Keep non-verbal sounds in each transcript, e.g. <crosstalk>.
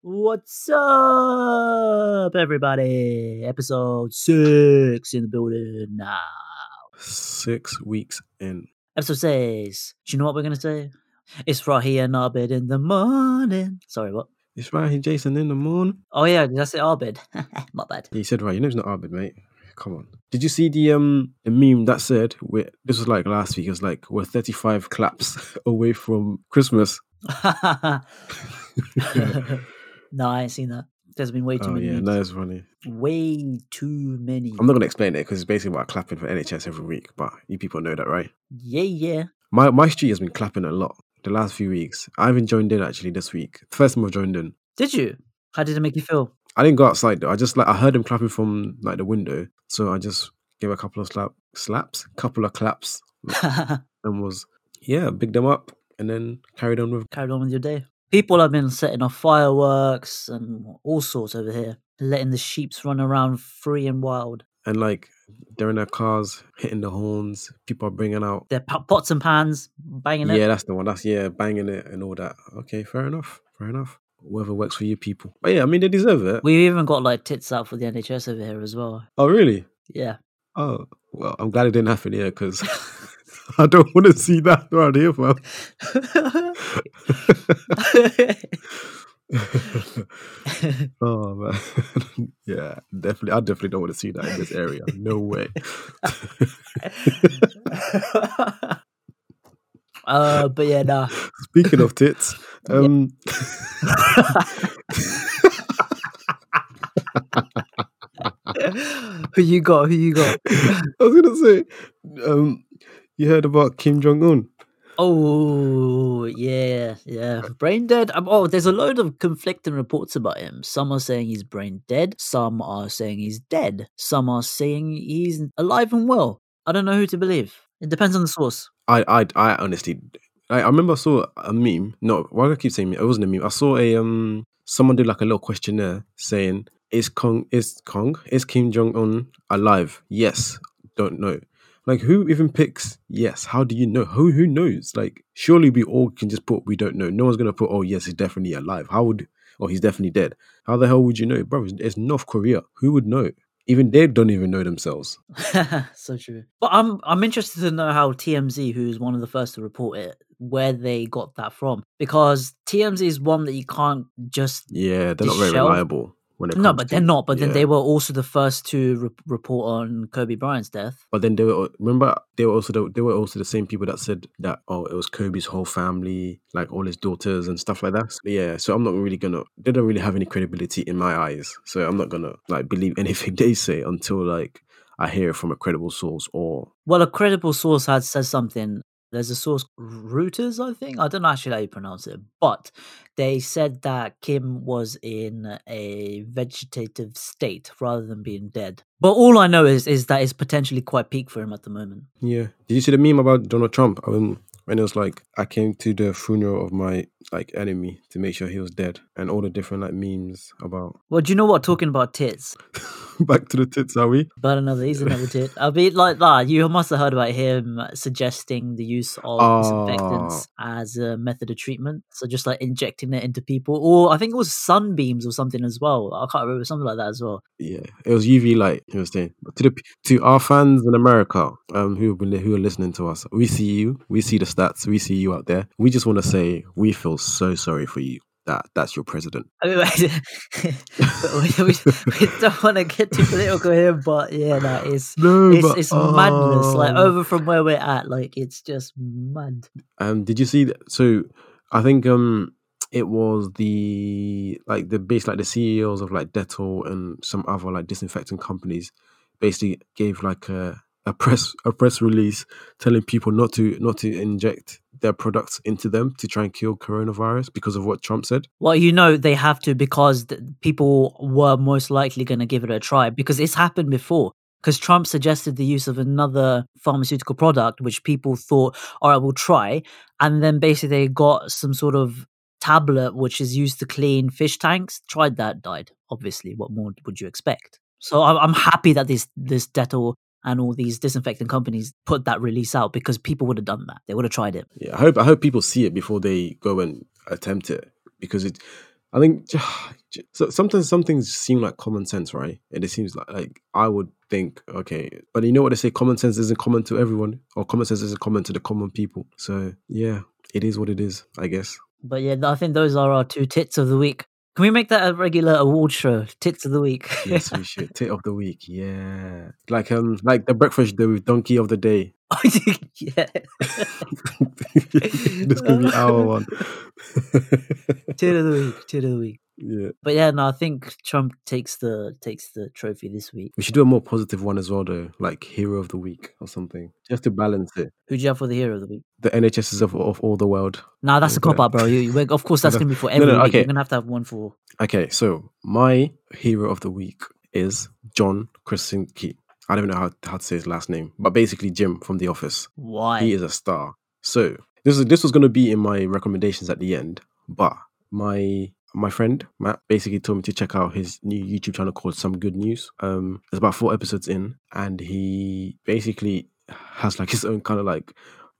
What's up, everybody? Episode six in the building now. Six weeks in. Episode six. Do you know what we're gonna say? It's Rahi and Abed in the morning. Sorry, what? It's here, Jason, in the morning. Oh yeah, did I say Abed? <laughs> My bad. Yeah, you said right. You know it's not Arbid, mate. Come on. Did you see the um the meme that said we're, this was like last week? It was like we're 35 claps <laughs> away from Christmas. <laughs> no, I ain't seen that. There's been way too oh many. yeah, that is funny. Way too many. I'm not gonna explain it because it's basically about clapping for NHS every week, but you people know that, right? Yeah, yeah. My my street has been clapping a lot the last few weeks. I haven't joined in actually this week. First time I've joined in. Did you? How did it make you feel? I didn't go outside though. I just like I heard them clapping from like the window, so I just gave a couple of slap slaps, couple of claps, <laughs> and was yeah, big them up, and then carried on with. Carried on with your day. People have been setting off fireworks and all sorts over here, letting the sheeps run around free and wild. And like they're in their cars, hitting the horns. People are bringing out. Their po- pots and pans, banging it. Yeah, that's the one. That's yeah, banging it and all that. Okay, fair enough. Fair enough. Whatever works for you people. But yeah, I mean they deserve it. We've even got like tits out for the NHS over here as well. oh really? Yeah. Oh well, I'm glad it didn't happen here because <laughs> I don't want to see that around here, fam. <laughs> <laughs> oh man, <laughs> yeah, definitely. I definitely don't want to see that in this area. No way. <laughs> uh, but yeah, nah. Speaking of tits, um, who you got? Who you got? I was gonna say, um, you heard about Kim Jong Un? Oh yeah, yeah. Brain dead. Um, oh, there's a load of conflicting reports about him. Some are saying he's brain dead. Some are saying he's dead. Some are saying he's alive and well. I don't know who to believe. It depends on the source. I, I, I honestly, I, I remember I saw a meme. No, why do I keep saying meme? It wasn't a meme. I saw a um, someone did like a little questionnaire saying, "Is Kong, is Kong, is Kim Jong Un alive? Yes, don't know." Like, who even picks yes? How do you know? Who who knows? Like, surely we all can just put we don't know. No one's gonna put oh yes, he's definitely alive. How would or he's definitely dead? How the hell would you know, bro? It's North Korea. Who would know? Even they don't even know themselves. <laughs> so true. But I'm I'm interested to know how TMZ, who's one of the first to report it, where they got that from. Because TMZ is one that you can't just Yeah, they're not very Shelf? reliable when it no, but to- they're not. But then they were also the first to re- report on Kobe Bryant's death. But then they were remember they were also the, they were also the same people that said that oh it was Kobe's whole family like all his daughters and stuff like that. So, yeah, so I'm not really gonna they don't really have any credibility in my eyes. So I'm not gonna like believe <laughs> anything they say until like I hear it from a credible source or Well, a credible source had says something. There's a source, Reuters, I think. I don't know actually how you pronounce it, but they said that Kim was in a vegetative state rather than being dead. But all I know is is that it's potentially quite peak for him at the moment. yeah. Did you see the meme about Donald Trump? Um, when it was like I came to the funeral of my like enemy to make sure he was dead, and all the different like memes about Well, do you know what? <laughs> Talking about tits, back to the tits, are we? but another he's another <laughs> tit. I mean, like that. You must have heard about him suggesting the use of disinfectants as a method of treatment. So just like injecting it into people, or I think it was sunbeams or something as well. I can't remember something like that as well. Yeah, it was UV light. He was saying to the to our fans in America, um, who have been who are listening to us. We see you. We see the stats. We see you out there. We just want to say we feel so sorry for you. That that's your president. I mean, <laughs> we, we, we don't want to get too political here, but yeah, that is <sighs> No, it's, it's madness. Like oh. over from where we're at, like it's just mad. Um, did you see? That? So I think um, it was the like the base like the CEOs of like Dettol and some other like disinfectant companies basically gave like a a press a press release telling people not to not to inject their products into them to try and kill coronavirus because of what Trump said. Well, you know they have to because people were most likely going to give it a try because it's happened before. Because Trump suggested the use of another pharmaceutical product, which people thought, all right, we'll try. And then basically they got some sort of tablet which is used to clean fish tanks. Tried that, died. Obviously, what more would you expect? So I'm, happy that this this Dettol and all these disinfectant companies put that release out because people would have done that. They would have tried it. Yeah, I hope I hope people see it before they go and attempt it because it I think <sighs> so sometimes some things seem like common sense, right? And it seems like like I would think, okay, but you know what they say, common sense isn't common to everyone, or common sense isn't common to the common people. So yeah, it is what it is, I guess. But yeah, I think those are our two tits of the week. Can we make that a regular award show? Tits of the week. <laughs> yes, we should. Tit of the week, yeah. Like um, like the breakfast the donkey of the day. I <laughs> do. Yeah. <laughs> this could be our one. Tit of the week. Tit of the week. Yeah. But yeah, no, I think Trump takes the takes the trophy this week. We should do a more positive one as well, though, like hero of the week or something, just to balance it. Who do you have for the hero of the week? The NHSs of, of all the world. Nah, that's a cop out, bro. You, you, of course, that's <laughs> gonna be for no, no, week. okay. You're gonna have to have one for. Okay, so my hero of the week is John Krasinski. I don't know how, how to say his last name, but basically Jim from The Office. Why? He is a star. So this is this was going to be in my recommendations at the end, but my my friend Matt basically told me to check out his new YouTube channel called Some Good News. Um, it's about four episodes in, and he basically has like his own kind of like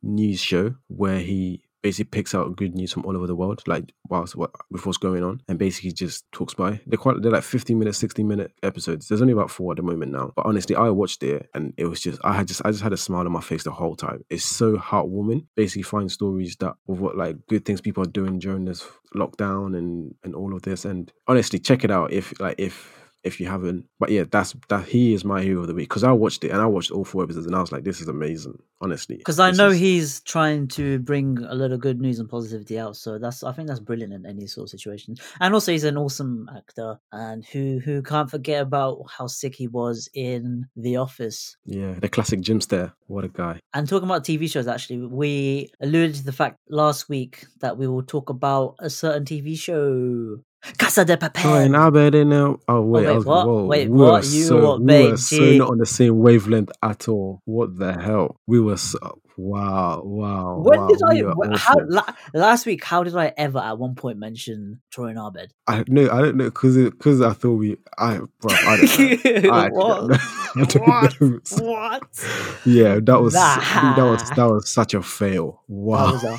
news show where he basically picks out good news from all over the world, like whilst what with what's going on, and basically just talks by. They're quite they're like 15 minute, 60 minute episodes. There's only about four at the moment now. But honestly, I watched it and it was just I had just I just had a smile on my face the whole time. It's so heartwarming. Basically find stories that of what like good things people are doing during this lockdown and and all of this. And honestly, check it out if like if if you haven't. But yeah, that's that he is my hero of the week because I watched it and I watched all four episodes and I was like, this is amazing. Honestly, Because I know is- he's trying to bring a lot of good news and positivity out, so that's I think that's brilliant in any sort of situation. And also, he's an awesome actor, and who who can't forget about how sick he was in The Office. yeah the classic Jim stare. What a guy. And talking about TV shows, actually, we alluded to the fact last week that we will talk about a certain TV show, Casa de Oh, Papel. and I bet in now. Oh wait, wait, was, what? whoa, Wait, we what? You so, what, we were so not on the same wavelength at all. What the hell? We were so wow, wow. when wow, did I? How, la, last week, how did I ever at one point mention Troy and Abed? I no, I don't know because because I thought we. I bro, I don't know. <laughs> I actually <laughs> don't know. What? know. What? Yeah, that was Nah. that was that was such a fail. That Wow.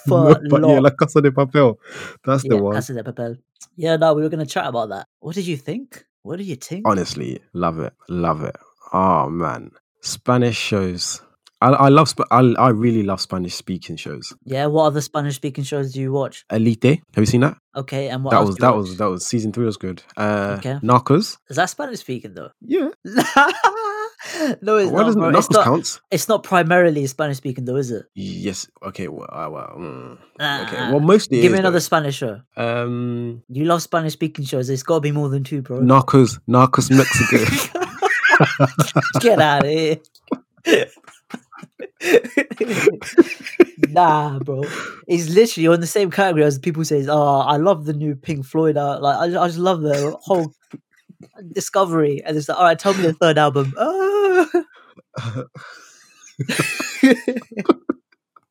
<laughs> a No, but yeah, like Casa de Papel. That's the yeah, one. Casa de Papel. Yeah, no, we were going to chat about that. What did you think? What do you think? Honestly, love it, love it. Oh man, Spanish shows. I, I love. Sp- I I really love Spanish speaking shows. Yeah, what other Spanish speaking shows do you watch? Elite. Have you seen that? Okay, and what that was that watch? was that was season three was good. Uh, Okay. Narcos. Is that Spanish speaking though? Yeah. <laughs> <laughs> no, it's Why not. Bro. It's not. counts? It's not primarily Spanish speaking though, is it? Yes. Okay. Well. Uh, well mm. Ah, Okay. Well, mostly. Give me is, another though. Spanish show. Um. You love Spanish speaking shows. It's got to be more than two, bro. Narcos. Narcos <laughs> Mexico. <laughs> Get out of here. nah, bro. It's literally on the same category as people say, "Oh, I love the new Pink Floyd." Uh, like, I, I just love the whole discovery. And it's like, all right, tell me the third album. Ah. <laughs>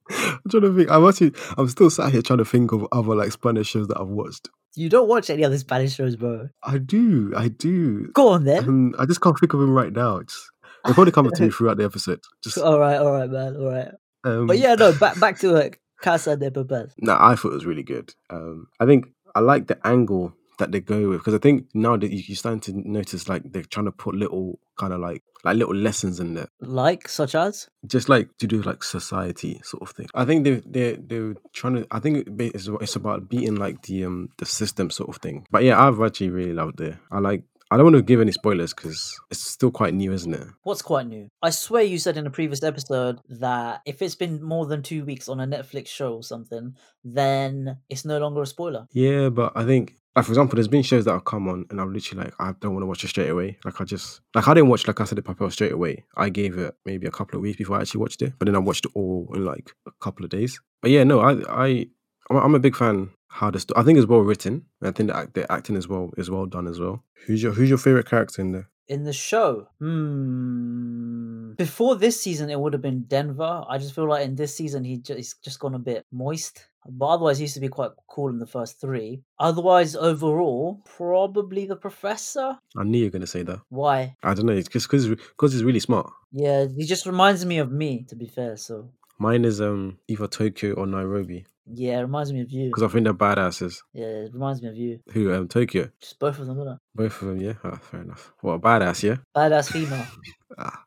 I'm trying to think. I'm actually. I'm still sat here trying to think of other like Spanish shows that I've watched. you don't watch any other Spanish shows, bro. I do. I do. Go on then. Um, I just can't think of them right now. It's, they're probably coming to me <laughs> throughout the episode. Just. all right, all right, man, all right. Um, But yeah, no, back back to it. Casa de Papel. No, I thought it was really good. Um, I think I like the angle that they go with because I think now that you, you're starting to notice like they're trying to put little kind of like like little lessons in there, Like such as just like to do like society sort of thing. I think they they they're trying to. I think it's, it's about beating like the um the system sort of thing. But yeah, I've actually really loved it. I like. I don't want to give any spoilers because it's still quite new, isn't it? What's quite new? I swear you said in a previous episode that if it's been more than two weeks on a Netflix show or something, then it's no longer a spoiler. Yeah, but I think, like for example, there's been shows that have come on, and I'm literally like, I don't want to watch it straight away. Like I just, like I didn't watch like I said, the Papel straight away. I gave it maybe a couple of weeks before I actually watched it, but then I watched it all in like a couple of days. But yeah, no, I, I, I'm a big fan. How the sto- I think it's well written. I think the, act, the acting is well is well done as well. Who's your Who's your favorite character in there? In the show, hmm. Before this season, it would have been Denver. I just feel like in this season, he just, he's just gone a bit moist. But otherwise, he used to be quite cool in the first three. Otherwise, overall, probably the professor. I knew you were gonna say that. Why? I don't know. It's because because he's really smart. Yeah, he just reminds me of me, to be fair. So Mine is um either Tokyo or Nairobi. Yeah, it reminds me of you. Because I think they're badasses. Yeah, it reminds me of you. Who um Tokyo? Just both of them, innit? Both of them, yeah. Ah, fair enough. What a badass, yeah. Badass female. <laughs> Ah,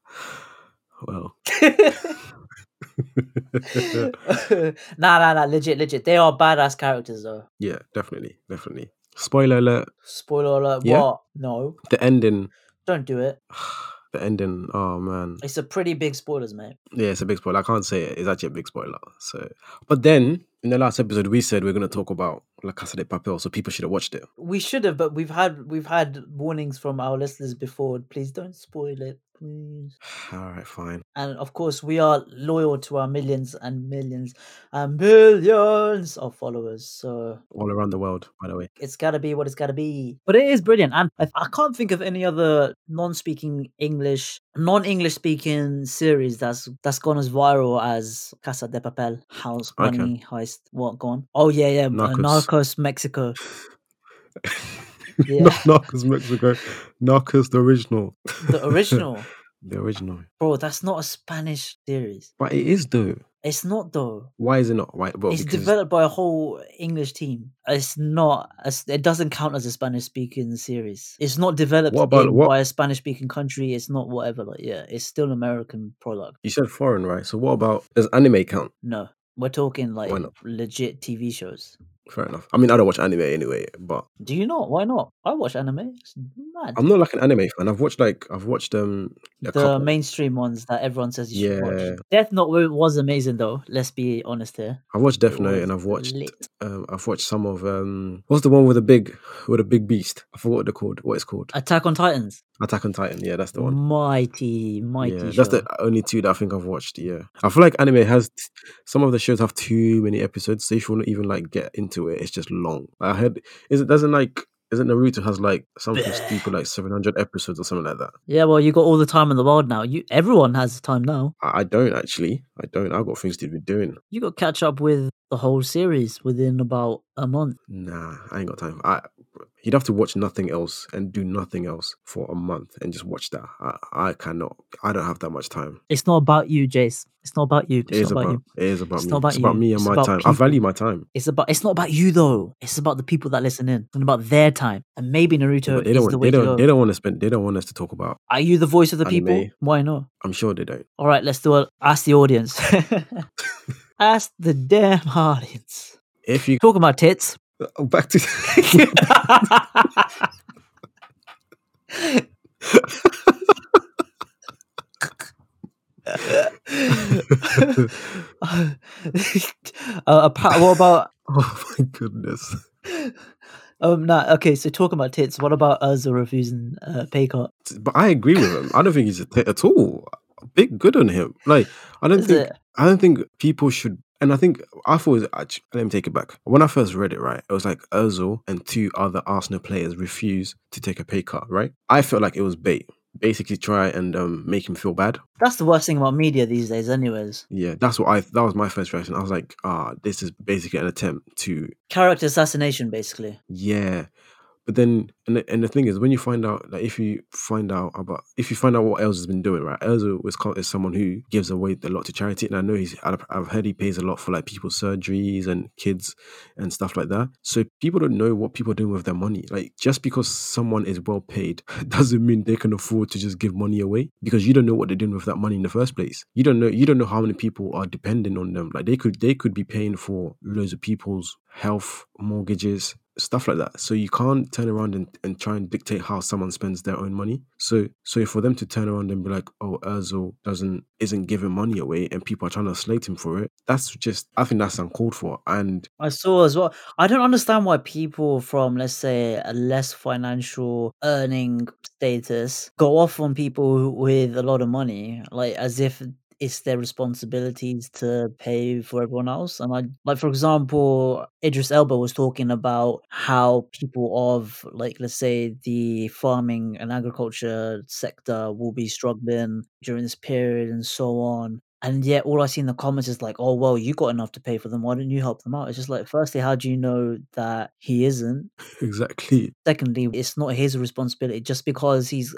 well. <laughs> <laughs> nah, nah, nah. Legit, legit. They are badass characters, though. yeah, definitely, definitely. Spoiler alert: Spoiler alert. Yeah. What? No. the ending, Don't do it. <sighs> the ending. Oh man, It's a pretty big spoilers, mate. yeah, it's a big spoiler. I can't say it. It's actually a big spoiler. So, but then in the last episode, we said we're gonna talk about La Casa de Papel, so people should have watched it. We should have, but we've had we've had warnings from our listeners before. Please don't spoil it, please. <sighs> All right, fine. And of course, we are loyal to our millions and millions and millions of followers. So All around the world, by the way. it's got to be what it's got to be. But it is brilliant, and I, I can't think of any other non-speaking English, non-English speaking series that's that's gone as viral as Casa de Papel, House Okay. Money Heist. What gone? Oh yeah, yeah, Narcos. Narcos, Narcos Mexico. <laughs> Yeah. Not Narcos Mexico, Narcos the original, The original, <laughs> the original. bro. That's not a Spanish series. But it is though. It's not though. Why is it not? Why? Well, it's developed by a whole English team. It's not. It doesn't count as a Spanish-speaking series. It's not developed about- in- by a Spanish-speaking country. It's not whatever. Like, yeah, it's still an American product. you said foreign, right? So what about does anime count? No, we're talking like legit TV shows. Fair enough. I mean, I don't watch anime anyway, but Do you not? Why not? I watch anime. It's mad. I'm not like an anime fan. I've watched like I've watched um a the couple. mainstream ones that everyone says you should watch. Death Note was amazing though. Let's be honest here. I've watched Death Note and I've watched lit. um I've watched some of um what's the one with the big with a big beast? I forgot what they're called. What it's called? Attack on Titans. Attack on Titan. Yeah, that's the one. Mighty, mighty. Yeah, that's the only two that I think I've watched. Yeah, I feel like anime has some of the shows have too many episodes. So if you want to even like get into it, it's just long. I heard is it doesn't like isn't Naruto has like something stupid like seven hundred episodes or something like that. Yeah, well, you got all the time in the world now. You everyone has time now. I, I don't actually. I don't. I've got things to be doing. You got to catch up with the whole series within about a month. Nah, I ain't got time. I you'd have to watch nothing else and do nothing else for a month and just watch that. I, I cannot. I don't have that much time. It's not about you, Jace. It's not about you. It's It is about, about. you. It is about It's me. not about it's about me and It's my time. I value my time. It's about. It's not about you though. It's about the people that listen in and about their time. And maybe Naruto But they don't. the Want, way they don't. They don't want to spend. They don't want us to talk about. Are you the voice of the people? Why not? I'm sure they don't. All right, let's do it. Ask the audience. <laughs> <laughs> Ask the damn audience. If you talk about tits. oh, back to <laughs> <laughs> uh, appa- what about <laughs> oh my goodness. um nah okay so talking about tits what about us refusing uh, pay cut But I agree with him. I don't think he's a tit at all. Big good on him. Like I don't Is think. it? I don't think people should. And I think I thought. Was, actually, let me take it back. When I first read it, right, it was like Özil and two other Arsenal players refused to take a pay cut. Right, I felt like it was bait. Basically, try and um, make him feel bad. that's the worst thing about media these days anyways Yeah, that's what I. That was my first reaction. I was like, ah, this is basically an attempt to character assassination basically Yeah, but then and the, and the thing is, when you find out, like if you find out about if you find out what Özil has been doing, right? Özil was is someone who gives away a lot to charity, and I know he's. I've heard he pays a lot for like people's surgeries and kids and stuff like that. So people don't know what people are doing with their money. Like just because someone is well paid <laughs> doesn't mean they can afford to just give money away because you don't know what they're doing with that money in the first place. You don't know. You don't know how many people are depending on them. Like they could they could be paying for loads of people's health, mortgages, stuff like that. So you can't turn around and, and try and dictate how someone spends their own money. So so for them to turn around and be like, oh, Özil doesn't isn't giving money away and people are trying to slate him for it, that's just I think that's uncalled for. And I saw as well. I don't understand why people from, let's say, a less financial earning status go off on people with a lot of money, like as if it's their responsibilities to pay for everyone else. And I, like, for example, Idris Elba was talking about how people of, like, let's say, the farming and agriculture sector will be struggling during this period and so on. And yet, all I see in the comments is like, "Oh, well, you got enough to pay for them. Why don't you help them out?" It's just like, firstly, how do you know that he isn't? <laughs> exactly. Secondly, it's not his responsibility just because he's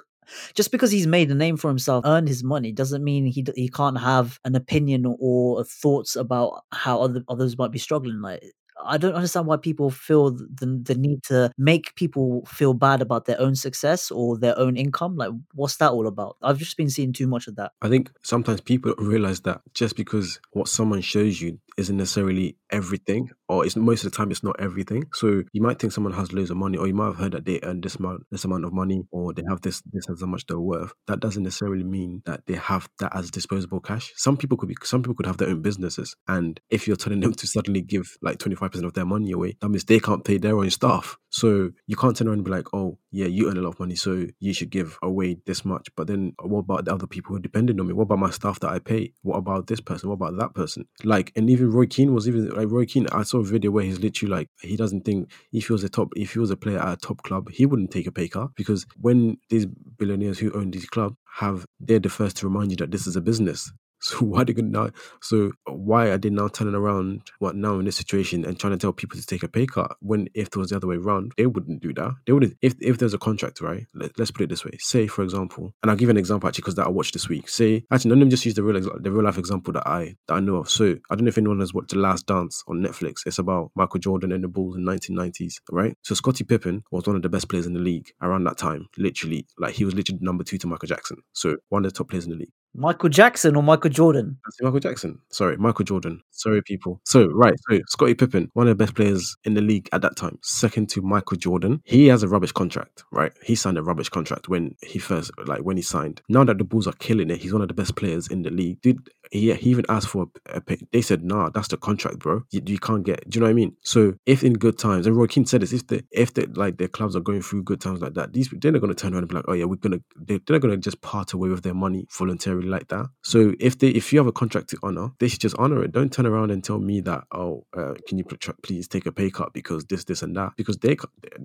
just because he's made a name for himself, earned his money, doesn't mean he he can't have an opinion or thoughts about how other others might be struggling. Like I don't understand why people feel the the need to make people feel bad about their own success or their own income. Like, what's that all about? I've just been seeing too much of that. I think sometimes people realize that just because what someone shows you isn't necessarily everything, or it's most of the time it's not everything. So you might think someone has loads of money, or you might have heard that they earn this amount, this amount of money, or they have this, this as how much they're worth. That doesn't necessarily mean that they have that as disposable cash. Some people could be, some people could have their own businesses, and if you're telling them <laughs> to suddenly give like twenty five percent of their money away, that means they can't pay their own staff. So you can't turn around and be like, oh yeah, you earn a lot of money, so you should give away this much. But then what about the other people who depended on me? What about my staff that I pay? What about this person? What about that person? Like, and even Roy Keane was even like Roy Keane. I saw a video where he's literally like he doesn't think if he was a top if he was a player at a top club, he wouldn't take a pay cut because when these billionaires who own these clubs have they're the first to remind you that this is a business. So <laughs> why they going now? So why are they now turning around? What now in this situation and trying to tell people to take a pay cut when if it was the other way around, they wouldn't do that. They wouldn't. If if there's a contract, right? Let, us put it this way. Say for example, and I'll give an example actually because that I watched this week. Say actually, let me just use the real the real life example that I that I know of. So I don't know if anyone has watched The Last Dance on Netflix. It's about Michael Jordan and the Bulls in 1990s, right? So Scottie Pippen was one of the best players in the league around that time. Literally, like he was literally number two to Michael Jackson. So one of the top players in the league. Michael Jackson or Michael Jordan? Michael Jackson. Sorry, Michael Jordan. Sorry, people. So, right. So, Scottie Pippen, one of the best players in the league at that time, second to Michael Jordan. He has a rubbish contract, right? He signed a rubbish contract when he first, like, when he signed. Now that the Bulls are killing it, he's one of the best players in the league. Did he, he even asked for a pick. They said, nah, that's the contract, bro. You, you, can't get, do you know what I mean? So if in good times, and Roy Keane said this, if the, if the, like their clubs are going through good times like that, these, they're not going to turn around and be like, oh yeah, we're to, they're not going to just part away with their money voluntarily like that. So if they, if you have a contract to honor, they should just honor it. Don't turn around and tell me that, oh, uh, can you please take a pay cut because this, this and that, because they,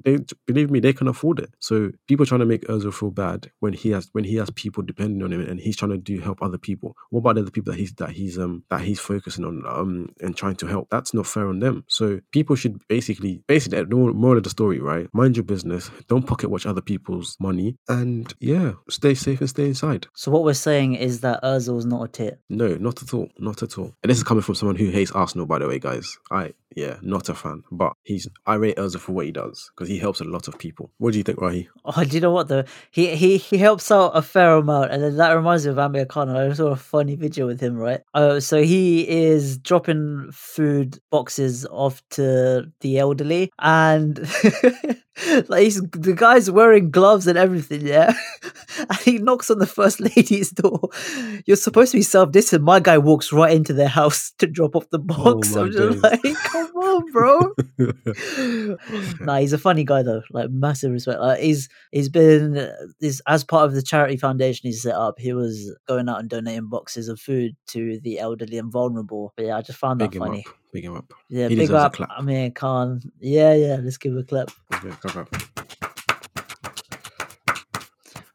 they, believe me, they can afford it. So people trying to make Ozil feel bad when he has, when he has people depending on him and he's trying to do help other people. What about the other people that he's, that he's, um, that he's focusing on um and trying to help. That's not fair on them. So people should basically basically moral of the story, right? Mind your business. Don't pocket watch other people's money, and yeah, stay safe and stay inside. So what we're saying is that Özil's not a tit. No, not at all, not at all. And this is coming from someone who hates Arsenal, by the way, guys. I yeah, not a fan. But he's I rate Ozil for what he does because he helps a lot of people. What do you think, Rahi? Oh, do you know what though? He he he helps out a fair amount, and then that reminds me of Amir Khan. I saw a funny video with him, right? Uh, so he is dropping food boxes off to the elderly, and <laughs> like he's, the guy's wearing gloves and everything, yeah. <laughs> and he knocks on the first <laughs> lady's door. You're supposed to be self distant. My guy walks right into their house to drop off the oh box. Oh I'm just days. like, come on, bro. <laughs> nah, he's a funny guy though. Like massive respect. Like he's he's been is as part of the charity foundation he set up. He was going out and donating boxes of food to the elderly and vulnerable. But yeah, I just found Big that funny. Up. Big him up. Yeah, he big up. I mean, Khan. Yeah, yeah. Let's give him a clap. Okay.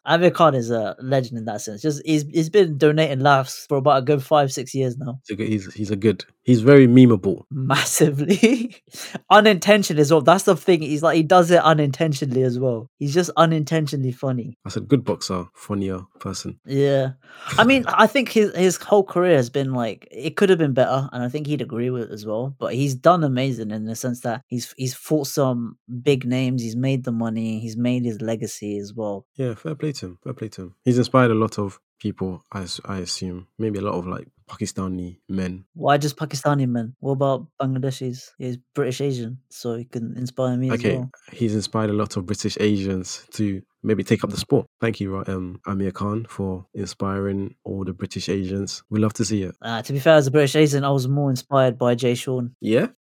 Amir Khan is a legend in that sense. Just he's he's been donating laughs for about a good five six years now. He's a good, he's, he's a good he's very memeable. Massively, <laughs> unintentionally as well. That's the thing. He's like he does it unintentionally as well. He's just unintentionally funny. That's a good boxer, funnier person. Yeah, I mean, I think his his whole career has been like it could have been better, and I think he'd agree with it as well. But he's done amazing in the sense that he's he's fought some big names. He's made the money. He's made his legacy as well. Yeah, fair play to him. Fair play to him. He's inspired a lot of people, I, I assume. Maybe a lot of like Pakistani men. Why just Pakistani men? What about Bangladeshis? He's British Asian, so he can inspire me okay. Well. He's inspired a lot of British Asians to maybe take up the sport. Thank you, um, Amir Khan, for inspiring all the British Asians. We love to see it. Uh, to be fair, as a British Asian, I was more inspired by Jay Sean. Yeah? <laughs>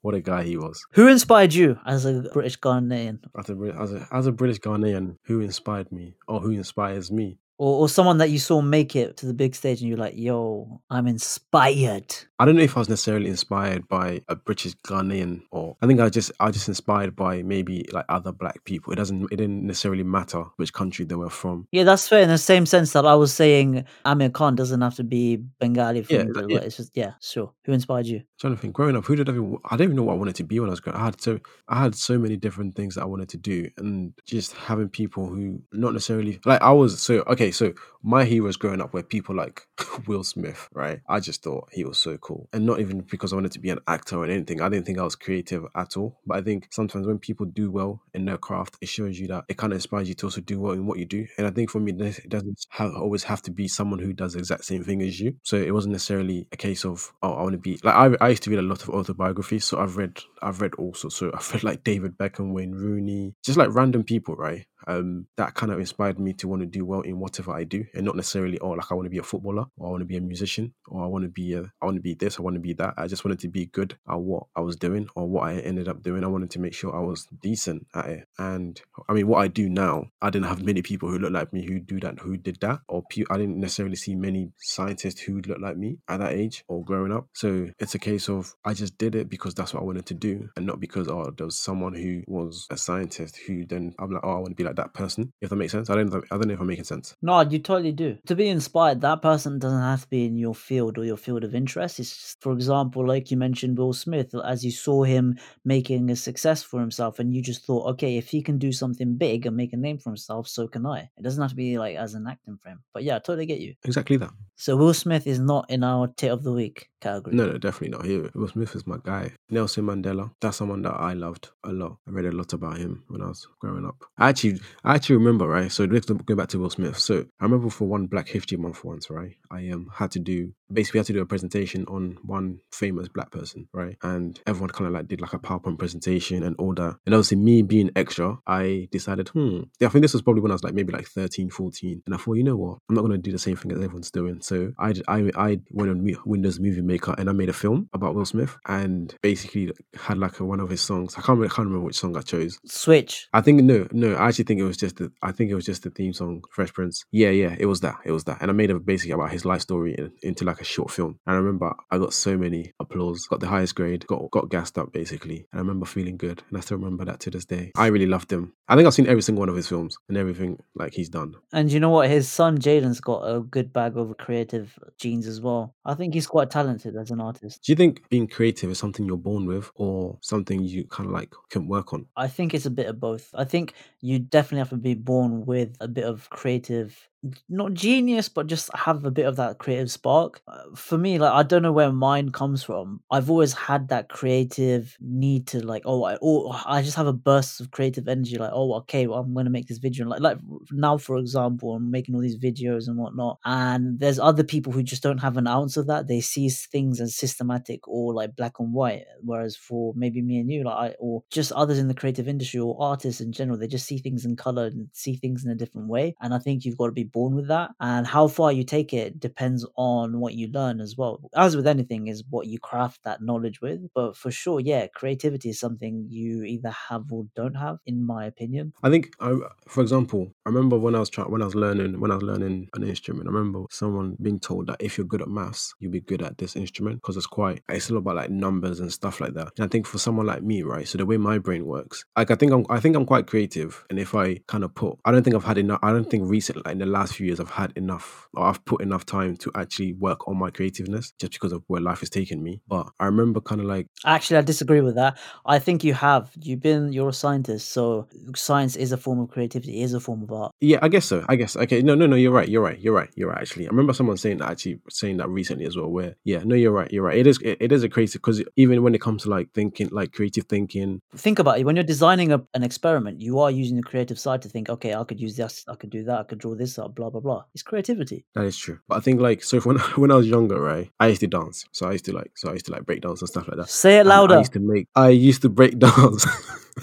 What a guy he was. Who inspired you as a British Ghanaian? As a, as a, as a British Ghanaian, who inspired me or who inspires me? Or, or someone that you saw make it to the big stage and you're like, yo, I'm inspired. I don't know if I was necessarily inspired by a British Ghanaian or I think I just I just inspired by maybe like other black people. It doesn't it didn't necessarily matter which country they were from. Yeah, that's fair in the same sense that I was saying Amir Khan doesn't have to be Bengali for Yeah, yeah. it's just yeah, sure. Who inspired you? trying to think growing up who did I even I don't even know what I wanted to be when I was growing up. I had so I had so many different things that I wanted to do and just having people who not necessarily like I was so okay so my heroes growing up were people like <laughs> Will Smith right? I just thought he was so cool. And not even because I wanted to be an actor or anything I didn't think I was creative at all. But I think sometimes when people do well in their craft it shows you that it kind of inspires you to also do well in what you do. And I think for me it doesn't have, always have to be someone who does the exact same thing as you. So it wasn't necessarily a case of oh I want to be like I, I used to read a lot of autobiographies. So I've read I've read also so <laughs> I've read like David Beckham Wayne Rooney just like random people right um that kind of inspired me to want to do well in whatever I do and not necessarily oh like I want to be a footballer or I want to be a musician or I want to be a, I want to be this I want to be that. I just wanted to be good at what I was doing or what I ended up doing. I wanted to make sure I was decent at it. And I mean what I do now I didn't have many people who look like me who do that who did that or I didn't necessarily see many scientists who looked like me at that age or growing up. So it's a case of I just did it because that's what I wanted to do and not because oh there was someone who was a scientist who then I'm like oh I want to be like that person if that makes sense I don't know if, I don't know if I'm making sense No, you totally do. To be inspired, that person doesn't have to be in your field or your field of interest. It's just, for example, like you mentioned, Will Smith, as you saw him making a success for himself, and you just thought, okay, if he can do something big and make a name for himself, so can I. It doesn't have to be like as an acting frame. But yeah, I totally get you. exactly that So Will Smith is not in our tit of the week category. No, no, definitely not. He, Will Smith is my guy. Nelson Mandela. That's someone that I loved a lot. I read a lot about him when I was growing up. I actually, I actually remember, right? So let's go back to Will Smith. So I remember for one Black History Month once, right? I um had to do basically had to do a presentation on one famous black person, right? And everyone kind of like did like a PowerPoint presentation and all that. And obviously me being extra, I decided, hmm, yeah, I think this was probably when I was like maybe like 13, 14. And I thought, you know what? I'm not going to do the same thing that everyone's doing. So I, I, I went on Windows Movie Maker and I made a film about Will Smith and basically had like a, one of his songs. I can't, can't remember which song I chose. Switch. I think no, no. I actually think it was just the. I think it was just the theme song, Fresh Prince. Yeah, yeah. It was that. It was that. And I made it basically about his life story in, into like a short film. And I remember I got so many applause, got the highest grade, got got gassed up basically. And I remember feeling good, and I still remember that to this day. I really loved him. I think I've seen every single one of his films and everything like he's done. And you know what? His son Jaden's got a good bag of creative genes as well. I think he's quite talented as an artist. Do you think being creative is something you're born with, or something you kind of like can work on? I think it's a bit of both. I think you definitely have to be born with a bit of creative not genius but just have a bit of that creative spark. Uh, for me like i don't know where mine comes from. I've always had that creative need to like oh i or i just have a burst of creative energy like oh okay well, i'm gonna make this video like like now for example i'm making all these videos and whatnot and there's other people who just don't have an ounce of that. They see things as systematic or like black and white whereas for maybe me and you like I, or just others in the creative industry or artists in general they just see things in color and see things in a different way and i think you've got to be born with that and how far you take it depends on what you learn as well as with anything is what you craft that knowledge with but for sure yeah creativity is something you either have or don't have in my opinion I think, I, for example, I remember when I was trying, when I was learning, when I was learning an instrument. I remember someone being told that if you're good at maths, you'll be good at this instrument because it's quite, it's a lot about like numbers and stuff like that. And I think for someone like me, right, so the way my brain works, like I think I'm, I think I'm quite creative. And if I kind of put, I don't think I've had enough. I don't think recently, like in the last few years, I've had enough, or I've put enough time to actually work on my creativeness just because of where life has taken me. But I remember kind of like Actually, I disagree with that. I think you have. You've been, you're a scientist, so science is a form of creativity, is a form of art. Yeah, I guess so. I guess. Okay. No, no, no. You're right. You're right. You're right. You're right. Actually, I remember someone saying that. Actually, saying that recently as well. Where, yeah, no, you're right. You're right. It is. It, it is a creative because even when it comes to like thinking, like creative thinking. Think about it. When you're designing a, an experiment, you are using the creative side to think, okay, I could use this, I could do that, I could draw this up, blah blah blah. It's creativity. That is true. But I think like so when <laughs> when I was younger, right, I used to dance. So I used to like so I used to like break dance and stuff like that. Say it And I used to make. I used to break <laughs> dance.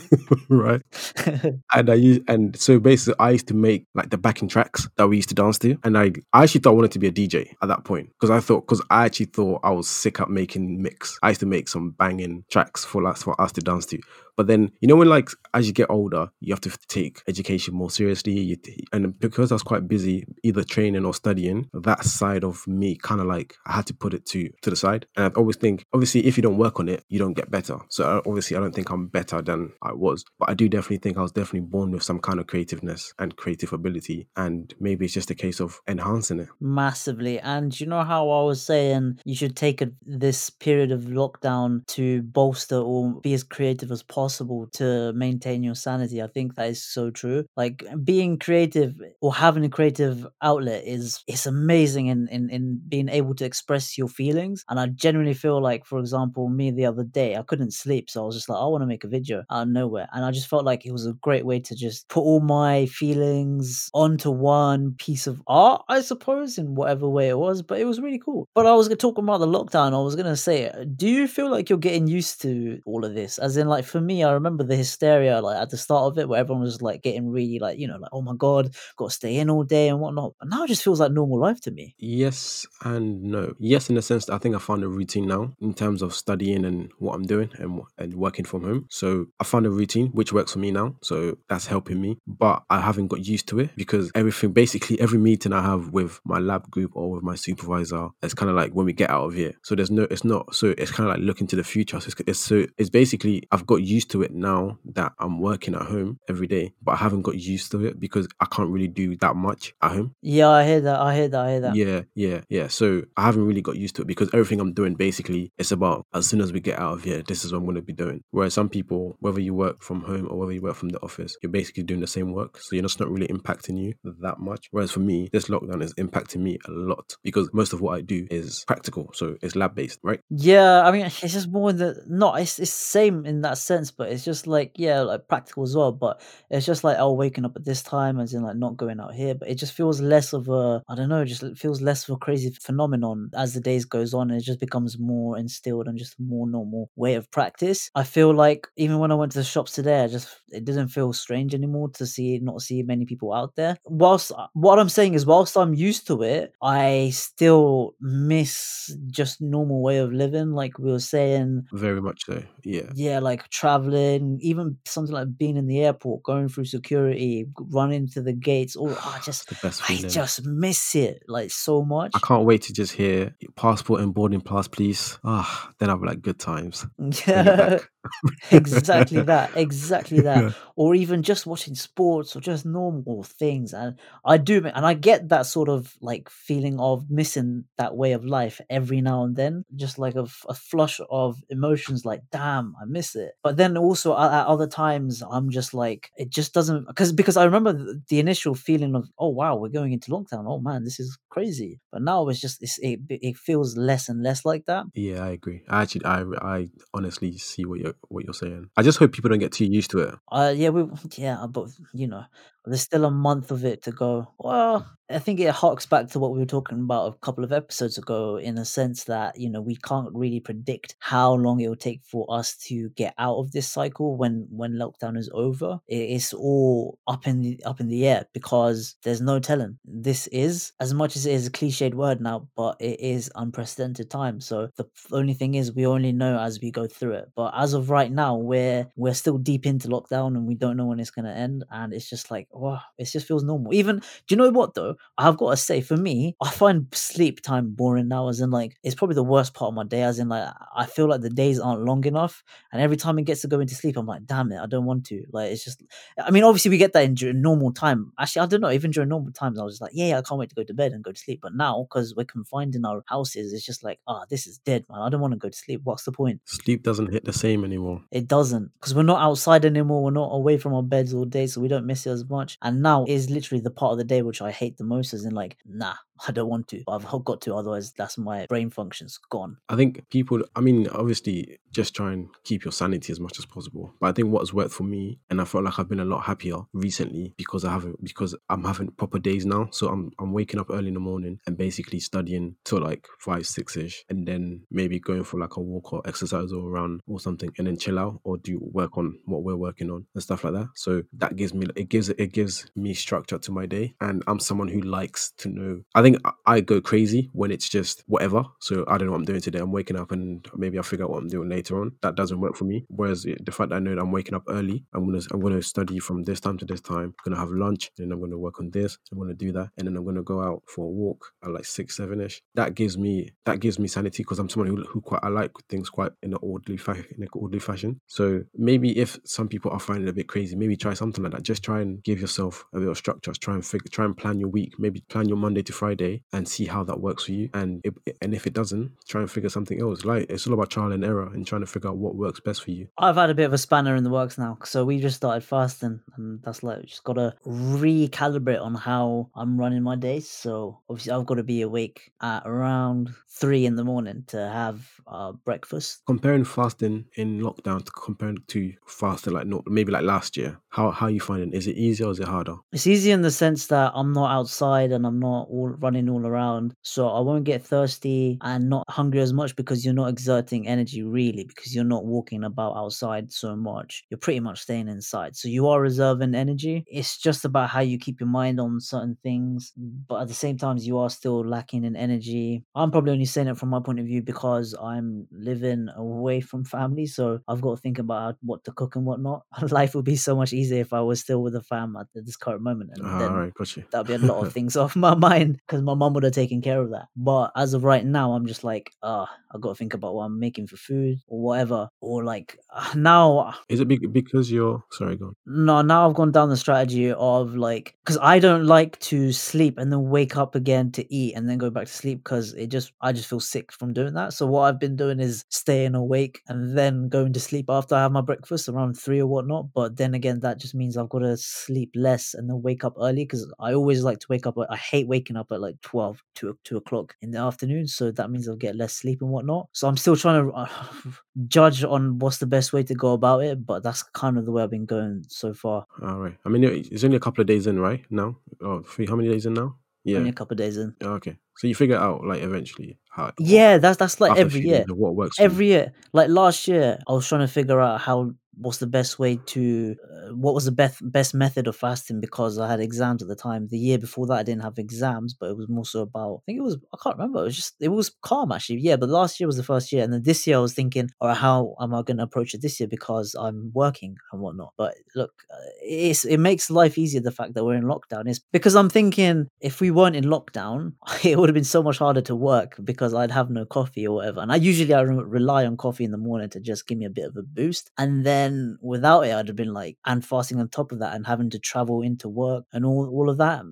<laughs> right and I used and so basically I used to make like the backing tracks that we used to dance to, and I I actually thought I wanted to be a DJ at that point because I thought because I actually thought I was sick at making mix. I used to make some banging tracks for us for us to dance to. But then you know when like as you get older, you have to take education more seriously. And because I was quite busy, either training or studying, that side of me kind of like I had to put it to to the side. And I always think, obviously, if you don't work on it, you don't get better. So uh, obviously, I don't think I'm better than I was, but I do definitely think I was definitely born with some kind of creativeness and creative ability, and maybe it's just a case of enhancing it massively. And you know how I was saying you should take a, this period of lockdown to bolster or be as creative as possible to maintain your sanity. I think that is so true. Like being creative or having a creative outlet is it's amazing in, in in being able to express your feelings. And I genuinely feel like, for example, me the other day, I couldn't sleep, so I was just like, I want to make a video out of nowhere, and I just felt like it was a great way to just put all my feelings onto one piece of art, I suppose, in whatever way it was. But it was really cool. But I was talking about the lockdown. I was gonna say, uh, do you feel like you're getting used to all of this? As in, like for me, I remember the hysteria like at the start of it, where everyone was like getting really like you know like oh my god, got to stay in all day and whatnot. But now it just feels like normal life to me. Yes and no. Yes, in the sense that I think I found a routine now in terms of studying and what I'm doing and and working from home. So I found a routine which works for me now. So that's helping me. But I haven't got used to it because everything basically every meeting I have with my lab group or with my supervisor, it's kind of like when we get out of here. So there's no, it's not. So it's kind of like looking to the future. So it's, it's so it's basically I've got used to it now that I'm working at home every day, but I haven't got used to it because I can't really do that much at home. Yeah, I hear that. I hear that. I hear that. Yeah, yeah, yeah. So I haven't really got used to it because everything I'm doing basically it's about as soon as we get out of here, this is what I'm going to be doing. Whereas some people, whether you work from home or whether you work from the office, you're basically doing the same work. So you're just not really impacting you that much. Whereas for me, this lockdown is impacting me a lot because most of what I do is practical. So it's lab based, right? Yeah, I mean, it's just more the not. It's it's same in that sense, but it's just like yeah, like practical as well. But it's just like oh, waking up at this time, as in like not going out here. But it just feels less of a I don't know, just feels less of a crazy phenomenon as the days goes on. And it just becomes more instilled and just a more normal way of practice. I feel like even when I went to the shops today, I just it didn't feel strange anymore to see not see many people out there. Whilst uh, what I'm saying is, whilst I'm used to it, I still miss just normal way of living. Like we were saying, very much so. Yeah, yeah, like traveling, even something like being in the airport, going through security, running to the gates. All I <sighs> just, I just miss it like so much. I can't wait to just hear passport and boarding pass, please. Ah, then I'll be like good times. Yeah, <laughs> exactly <laughs> that, exactly that. Yeah. Or even just watching sports or just normal things, and I do, and I get that sort of like feeling of missing that way of life every now and then, just like a, a flush of emotions, like damn, I miss it. But then also at, at other times, I'm just like it just doesn't because because I remember the, the, initial feeling of oh wow, we're going into lockdown. Oh man, this is crazy. But now it's just it's, it it feels less and less like that. Yeah, I agree. I actually I I honestly see what you're what you're saying. I just hope people don't get too used to it. Uh yeah, we yeah, but you know, there's still a month of it to go. Well, I think it harks back to what we were talking about a couple of episodes ago, in a sense that you know we can't really predict how long it will take for us to get out of this cycle when when lockdown is over. It's all up in the up in the air because there's no telling. This is as much as it is a cliched word now, but it is unprecedented time. So the only thing is we only know as we go through it. But as of right now, we're we're still deep into lockdown and we don't know when it's gonna end, and it's just like wow, it just feels normal. Even do you know what though? I've got to say, for me, I find sleep time boring now. As in, like, it's probably the worst part of my day. As in, like, I feel like the days aren't long enough, and every time it gets to go into sleep, I'm like, damn it, I don't want to. Like, it's just, I mean, obviously we get that in during normal time. Actually, I don't know. Even during normal times, I was just like, yeah, I can't wait to go to bed and go to sleep. But now, because we're confined in our houses, it's just like, ah, oh, this is dead, man. I don't want to go to sleep. What's the point? Sleep doesn't hit the same anymore. It doesn't, because we're not outside anymore. We're not away from our beds all day, so we don't miss it as much. And now is literally the part of the day which I hate the most, as in like, nah, I don't want to. I've got to, otherwise that's my brain functions gone. I think people I mean, obviously just try and keep your sanity as much as possible. But I think what has worked for me and I felt like I've been a lot happier recently because I haven't because I'm having proper days now. So I'm I'm waking up early in the morning and basically studying till like five, six ish and then maybe going for like a walk or exercise or run or something and then chill out or do work on what we're working on and stuff like that. So that gives me it gives it gives me structure to my day and I'm someone who likes to know I think I, go crazy when it's just whatever. So I don't know what I'm doing today. I'm waking up and maybe I'll figure out what I'm doing later on. That doesn't work for me. Whereas the fact that I know that I'm waking up early, I'm gonna I'm gonna study from this time to this time. I'm gonna have lunch, and then I'm gonna work on this. I'm gonna do that, and then I'm gonna go out for a walk at like six, seven ish. That gives me that gives me sanity because I'm someone who, who quite I like things quite in an orderly fa- in an orderly fashion. So maybe if some people are finding it a bit crazy, maybe try something like that. Just try and give yourself a bit of structure. Try and figure, try and plan your week. Maybe plan your Monday to Friday and see how that works for you. And if, and if it doesn't, try and figure something else. Like it's all about trial and error and trying to figure out what works best for you. I've had a bit of a spanner in the works now. So we just started fasting, and that's like just gotta recalibrate on how I'm running my days. So obviously, I've got to be awake at around three in the morning to have uh, breakfast. Comparing fasting in lockdown to comparing to fasting like not maybe like last year, how how you finding? Is it easier or is it harder? It's easy in the sense that I'm not outside and I'm not all running all around, so I won't get thirsty and not hungry as much because you're not exerting energy really because you're not walking about outside so much. You're pretty much staying inside, so you are reserving energy. It's just about how you keep your mind on certain things, but at the same time, you are still lacking in energy. I'm probably only saying it from my point of view because I'm living away from family, so I've got to think about what to cook and whatnot. <laughs> Life would be so much easier if I was still with the fam at this current moment, and Ah, then right, that'd be a lot of <laughs> things <laughs> off my mind because my mom would have taken care of that. But as of right now, I'm just like, ah, I got to think about what I'm making for food or whatever. Or like now, Is it because you're sorry, go on. no, now I've gone down the strategy of like, because I don't like to sleep and then wake up again to eat and then go back to sleep because it just, I just feel sick from doing that. So what I've been doing is staying awake and then going to sleep after I have my breakfast around three or whatnot. But then again, that just means I've got to sleep less and then wake up early because I always like to wake up. I hate waking up at like 12, 2, 2 o'clock in the afternoon. So that means I'll get less sleep and whatnot. So I'm still trying to <laughs> judge on what's the best way to go about it. But that's kind of the way I've been going so far. All right. I mean, it's only a couple of days in, right? Now, oh, three, how many days in now? Yeah. Only a couple of days in. Oh, okay. So you figure out like eventually how. Yeah, that's that's like every year. what works. for you. every year like last year i was trying to figure out how what's the best way to uh, what was the best best method of fasting? Because i had exams at the time. The year before that i didn't have exams but it was more so about i think it was i can't remember. It was just it was calm actually. Yeah but last year was the first year. And then this year i was thinking right how am i going to approach it this year? Because i'm working and whatnot. But look uh, it's it makes life easier the fact that we're in lockdown. Is because i'm thinking if we weren't in lockdown <laughs> it would have been so much harder to work because i'd have no coffee or whatever. And i usually i re- rely on coffee in the morning to just give me a bit of a boost. And then without it i'd have been like and fasting on top of that and having to travel into work and all, all of that.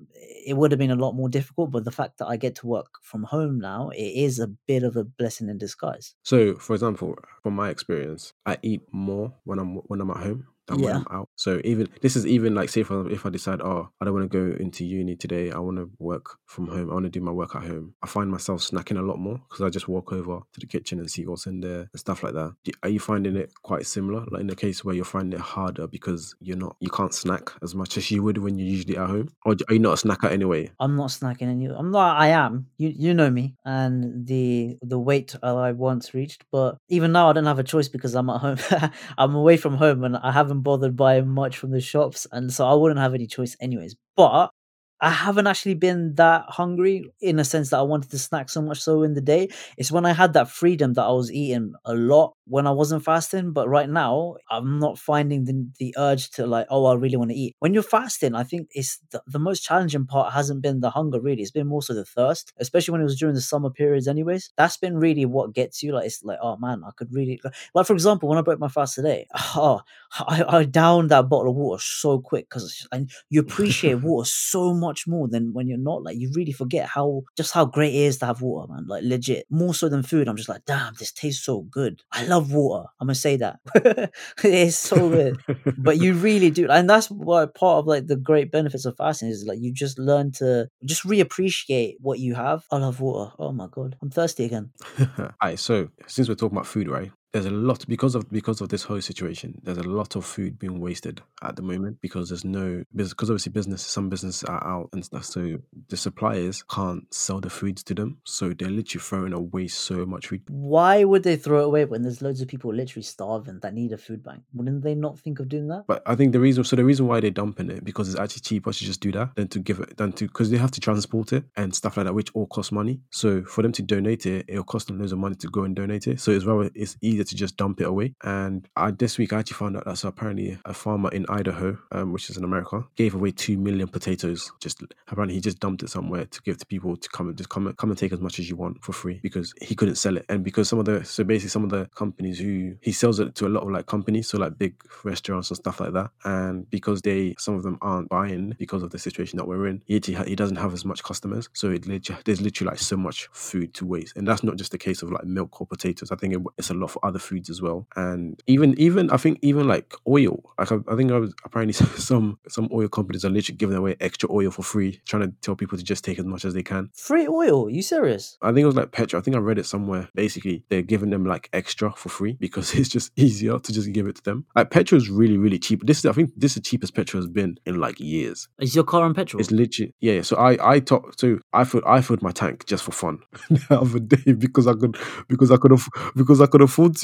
It would have been a lot more difficult but the fact that i get to work from home now it is a bit of a blessing in disguise. So, for example, from my experience, I eat more when I'm when I'm at home when Yeah. I'm out. So even this is even like say if I, if I decide, oh, I don't want to go into uni today, I want to work from home. I want to do my work at home. I find myself snacking a lot more because I just walk over to the kitchen and see what's in there and stuff like that. Do- Are you finding it quite similar? Like in the case where you're finding it harder because you're not you can't snack as much as you would when you're usually at home, or are you not a snacker anyway? I'm not snacking any. I'm not. I am. You you know me and the the weight I once reached. But even now, I don't have a choice because I'm at home. <laughs> I'm away from home and I haven't bothered buying much from the shops, and so I wouldn't have any choice anyways. But I haven't actually been that hungry in a sense that I wanted to snack so much so in the day. It's when I had that freedom that I was eating a lot when I wasn't fasting. But right now, I'm not finding the, the urge to like, oh, I really want to eat. When you're fasting, I think it's the, the most challenging part hasn't been the hunger really. It's been more so the thirst, especially when it was during the summer periods. Anyways, that's been really what gets you. Like it's like, oh man, I could really like for example, when I broke my fast today, <laughs> oh, I, I downed that bottle of water so quick because you appreciate water so much more than when you're not. Like you really forget how just how great it is to have water, man. Like legit, more so than food. I'm just like, damn, this tastes so good. I love water. I'm gonna say that. <laughs> it's so good but you really do and that's why part of like the great benefits of fasting is like you just learn to just reappreciate what you have i love water oh my god i'm thirsty again <laughs> Alright, so since we're talking about food, right? There's a lot because of because of this whole situation. There's a lot of food being wasted at the moment because there's no because obviously business some businesses are out and stuff. So the suppliers can't sell the foods to them, so they're literally throwing away so much food. Why would they throw it away when there's loads of people literally starving that need a food bank? Wouldn't they not think of doing that? But I think the reason so the reason why they're dumping it because it's actually cheaper to just do that than to give it than to because they have to transport it and stuff like that, which all costs money. So for them to donate it, it'll cost them loads of money to go and donate it. So it's rather it's easier to just dump it away. And I, this week I actually found out that so apparently a farmer in Idaho, um, which is in America, gave away two million potatoes. Just apparently he just dumped it somewhere to give to people to come and just come and come and take as much as you want for free because he couldn't sell it. And because some of the so basically some of the companies who he sells it to a lot of like companies, so like big restaurants and stuff like that. And because they some of them aren't buying because of the situation that we're in, he he doesn't have as much customers. So it literally, there's literally like so much food to waste. And that's not just a case of like milk or potatoes. I think it, it's a lot for other foods as well. And even even I think even like oil. Like I, I think I was apparently <laughs> some some oil companies are literally giving away extra oil for free, trying to tell people to just take as much as they can. Free oil? You serious? I think it was like petrol. I think I read it somewhere. Basically, they're giving them like extra for free <laughs> because it's just easier to just give it to them. Like petrol is really really cheap. This is I think this is the cheapest petrol has been in like years. Is your car on petrol? It's literally yeah. So I I talked to I filled I filled my tank just for fun <laughs> the other day because I could because I could aff- because I could afford to.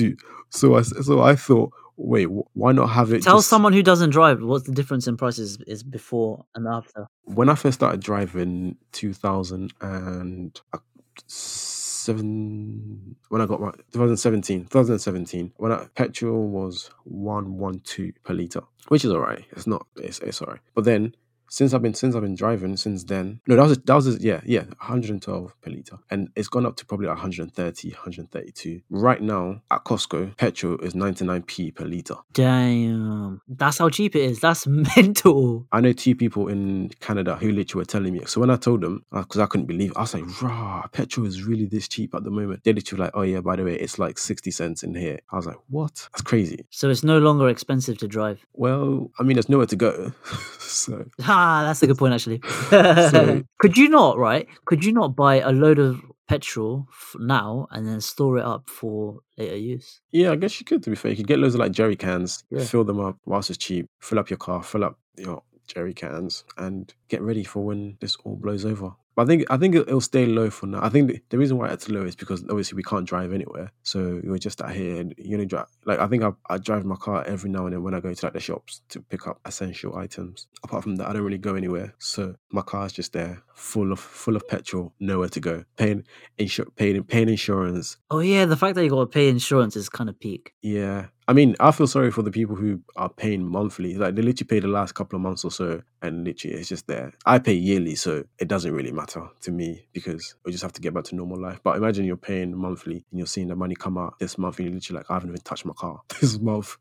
So I so I thought wait why not have it? Tell just- someone who doesn't drive what's the difference in prices is before and after. when I first started driving, two thousand and uh, seven. When I got my 2017, 2017, when I, petrol was one one two per liter, which is alright. It's not. It's it's alright. But then since I've been since I've been driving since then, no, that was that was yeah yeah 112 per liter, and it's gone up to probably 130, 132. Right now at Costco, petrol is 99p per liter. Damn. That's how cheap it is. That's <laughs> mental. I know two people in Canada who literally were telling me. So when I told them, because I couldn't believe, it, I was like, "Rah, petrol is really this cheap at the moment." They literally were like, "Oh yeah, by the way, it's like sixty cents in here." I was like, "What? That's crazy." So it's no longer expensive to drive. Well, I mean, there's nowhere to go, <laughs> so Ah, that's a good point, actually. So- <laughs> Could you not, right? Could you not buy a load of petrol f- now and then store it up for later use? yeah, I guess you could. To be fair, you could get loads of like jerry cans, Yeah. fill them up whilst it's cheap, fill up your car, fill up your jerry cans, and get ready for when this all blows over. But I think I think it- it'll stay low for now. I think the, the reason why it's low is because obviously we can't drive anywhere, so you're just out here and you only drive. Like I think I, I drive my car every now and then when I go to like the shops to pick up essential items. Apart from that, I don't really go anywhere, so my car's just there, full of full of petrol, nowhere to go. Paying insur- paying paying insurance. Oh yeah, the fact that you got to pay insurance is kind of peak. Yeah, I mean, I feel sorry for the people who are paying monthly. Like they literally pay the last couple of months or so, and literally it's just there. I pay yearly, so it doesn't really matter to me because we just have to get back to normal life. But imagine you're paying monthly and you're seeing the money come out this month, and you're literally like, I haven't even touched my car <laughs> this month,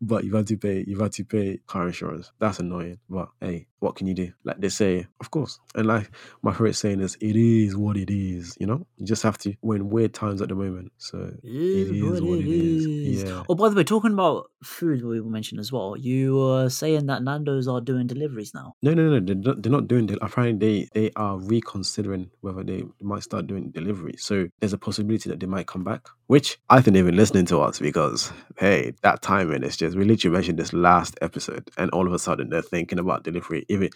but you've had to pay, you've had to pay car insurance. That's annoying. But hey, what can you do? Like they say, of course. And like my favorite saying is, it is what it is. You know, you just have to. We're in weird times at the moment, so It is what it is. Yeah. Oh, by the way, talking about food, we mentioned as well. You were saying that Nando's are doing deliveries now. No, no, no. They're not, they're not doing. Del- apparently, they they are reconsidering whether they might start doing delivery. So there's a possibility that they might come back. Which I think they've been listening to us because hey, that timing is just. We literally mentioned this last episode, and all of a sudden they're thinking about delivery. Even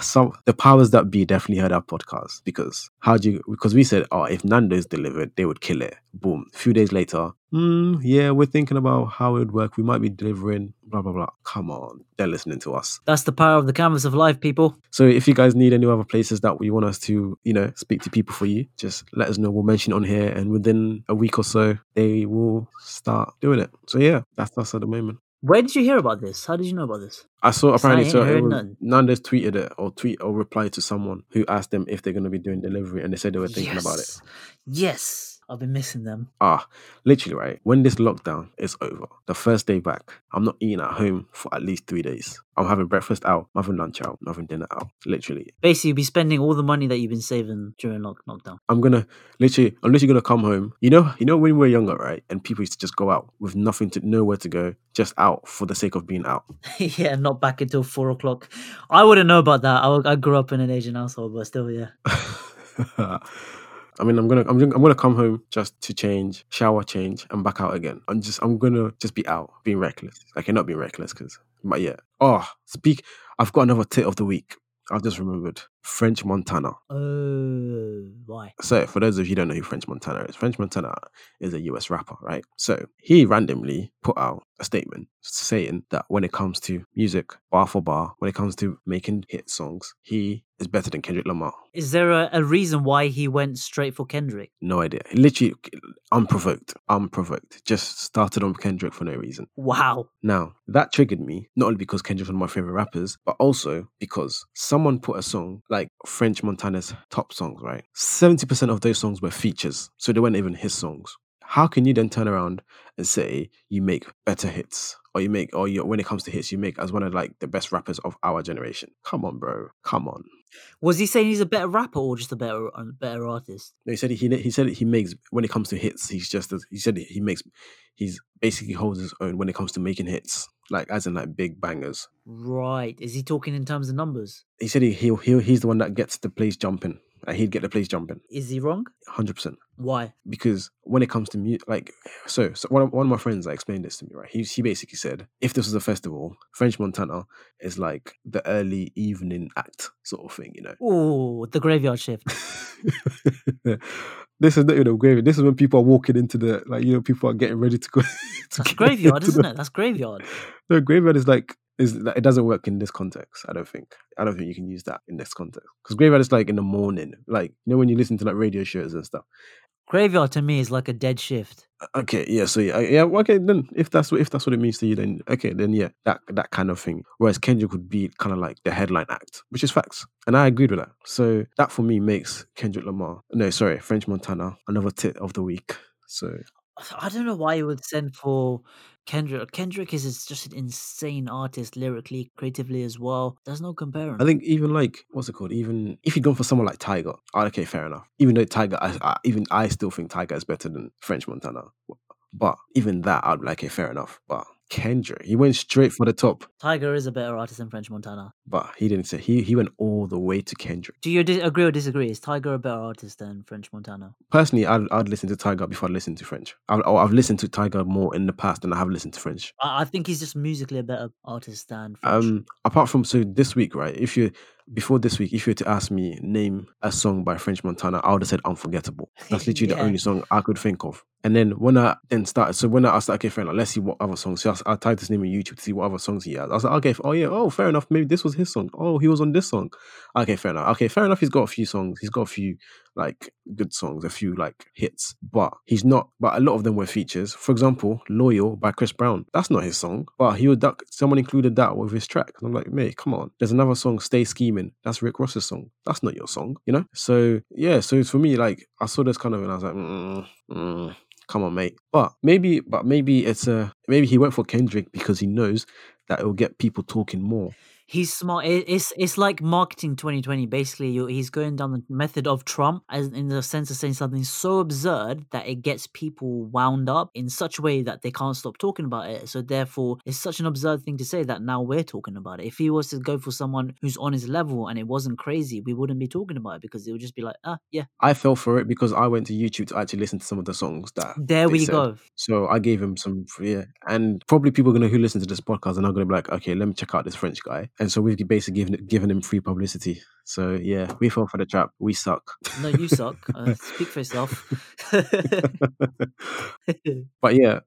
some the powers that be definitely heard our podcast because how do you? Because we said, oh, if Nando's delivered, they would kill it. Boom. A few days later, Hmm, yeah, we're thinking about how it would work. We might be delivering. Blah blah blah. Come on, they're listening to us. That's the power of the canvas of life, people. So if you guys need any other places that we want us to, you know, speak to people for you, just let us know. We'll mention it on here, and within a week or so, they will start doing it. So yeah, that's us at the moment. Where did you hear about this? How did you know about this? I saw apparently so it was. Nando's tweeted it or tweet or replied to someone who asked them if they're going to be doing delivery, and they said they were thinking about it. Yes. I've been missing them. Ah, literally, right? When this lockdown is over, the first day back, I'm not eating at home for at least three days. I'm having breakfast out, I'm having lunch out, I'm having dinner out. Literally, Basically, you'll be spending all the money that you've been saving during lock- lockdown. I'm gonna literally, I'm literally gonna come home. You know, you know when we were younger, right? And people used to just go out with nothing to nowhere to go, just out for the sake of being out. <laughs> yeah, not back until four o'clock. I wouldn't know about that. I, I grew up in an Asian household, but still, yeah. <laughs> I mean, I'm gonna, I'm, I'm gonna come home just to change, shower, change, and back out again. I'm just, I'm gonna just be out, being reckless. Okay, not being reckless, because, but yeah. Oh, speak. I've got another tit of the week. I've just remembered French Montana. Oh, why? So, for those of you who don't know who French Montana is, French Montana is a US rapper, right? So, he randomly put out a statement saying that when it comes to music, bar for bar, when it comes to making hit songs, he is better than Kendrick Lamar. Is there a, a reason why he went straight for Kendrick? No idea. Literally unprovoked. Unprovoked. Just started on Kendrick for no reason. Wow. Now, that triggered me, not only because Kendrick's one of my favorite rappers, but also because someone put a song like French Montana's top songs, right? 70% of those songs were features, so they weren't even his songs. How can you then turn around and say you make better hits? Or you make, or you, when it comes to hits, you make as one of like the best rappers of our generation. Come on, bro. Come on. Was he saying he's a better rapper or just a better a better artist? No, he said he he said he makes when it comes to hits. He's just as he said he makes. He's basically holds his own when it comes to making hits, like as in like big bangers. Right. Is he talking in terms of numbers? He said he he he he's the one that gets the place jumping. Like he'd get the place jumping, Is he wrong? hundred percent. Why? Because when it comes to music, like so, so one of, one of my friends like, explained this to me. Right, he he basically said if this was a festival, French Montana is like the early evening act sort of thing, you know. Oh, the graveyard shift. <laughs> this is not even a graveyard. This is when people are walking into the like you know people are getting ready to go. <laughs> to That's graveyard, isn't the- it? That's graveyard. No, graveyard is like is it doesn't work in this context. I don't think. I don't think you can use that in this context because graveyard is like in the morning, like you know when you listen to like radio shows and stuff. Graveyard to me is like a dead shift. Uh, okay, yeah, so yeah, yeah, okay. Then if that's what if that's what it means to you, then okay, then yeah, that that kind of thing. Whereas Kendrick would be kind of like the headline act, which is facts, and I agreed with that. So that for me makes Kendrick Lamar, no, sorry, French Montana, another tit of the week. So I don't know why you would send for Kendrick. Kendrick is just an insane artist lyrically, creatively as well. There's no comparing. I think even like what's it called? Even if you'd gone for someone like Tyga, oh, ah, okay, fair enough. Even though Tyga, I, I, even I still think Tyga is better than French Montana. But even that, I'd be like, okay, fair enough. But Kendrick, he went straight for the top, Tyga is a better artist than French Montana. but he didn't say he he went all the way to Kendrick. Do you dis- agree or disagree? Is Tyga a better artist than French Montana? Personally, I'd, I'd listen to Tyga before I listen to French. I've, I've listened to Tyga more in the past than I have listened to French. I, I think he's just musically a better artist than French. Um, apart from so this week, right? If you before this week, if you were to ask me name a song by French Montana, I would have said "Unforgettable." That's literally the <laughs> only song I could think of. And then when I then started, so when I started, okay, fair enough. Let's see what other songs. So I, I typed his name on YouTube to see what other songs he has. I was like, okay, oh yeah, oh fair enough. Maybe this was his song. Oh, he was on this song. Okay, fair enough. Okay, fair enough. He's got a few songs. He's got a few like good songs, a few like hits, but he's not. But a lot of them were features. For example, "Loyal" by Chris Brown. That's not his song, but he would. Someone included that with his track. And I'm like, mate, come on. There's another song, "Stay Scheming." That's Rick Ross's song. That's not your song, you know. So yeah, so for me like I saw this kind of and I was like, mm, mm, come on, mate. But maybe, but maybe it's a maybe he went for Kendrick because he knows that it will get people talking more. He's smart. It's it's like marketing 2020. Basically, he's going down the method of Trump, as in the sense of saying something so absurd that it gets people wound up in such a way that they can't stop talking about it. So therefore, it's such an absurd thing to say that now we're talking about it. If he was to go for someone who's on his level and it wasn't crazy, we wouldn't be talking about it because it would just be like, ah, yeah, I fell for it because I went to YouTube to actually listen to some of the songs that there we said. go. So I gave him some, yeah, and probably people gonna who listen to this podcast are now gonna be like, okay, let me check out this French guy, and so we've basically given given him free publicity. So yeah, we fell for the trap. We suck. No, you suck. Uh, speak for yourself. <laughs> but yeah,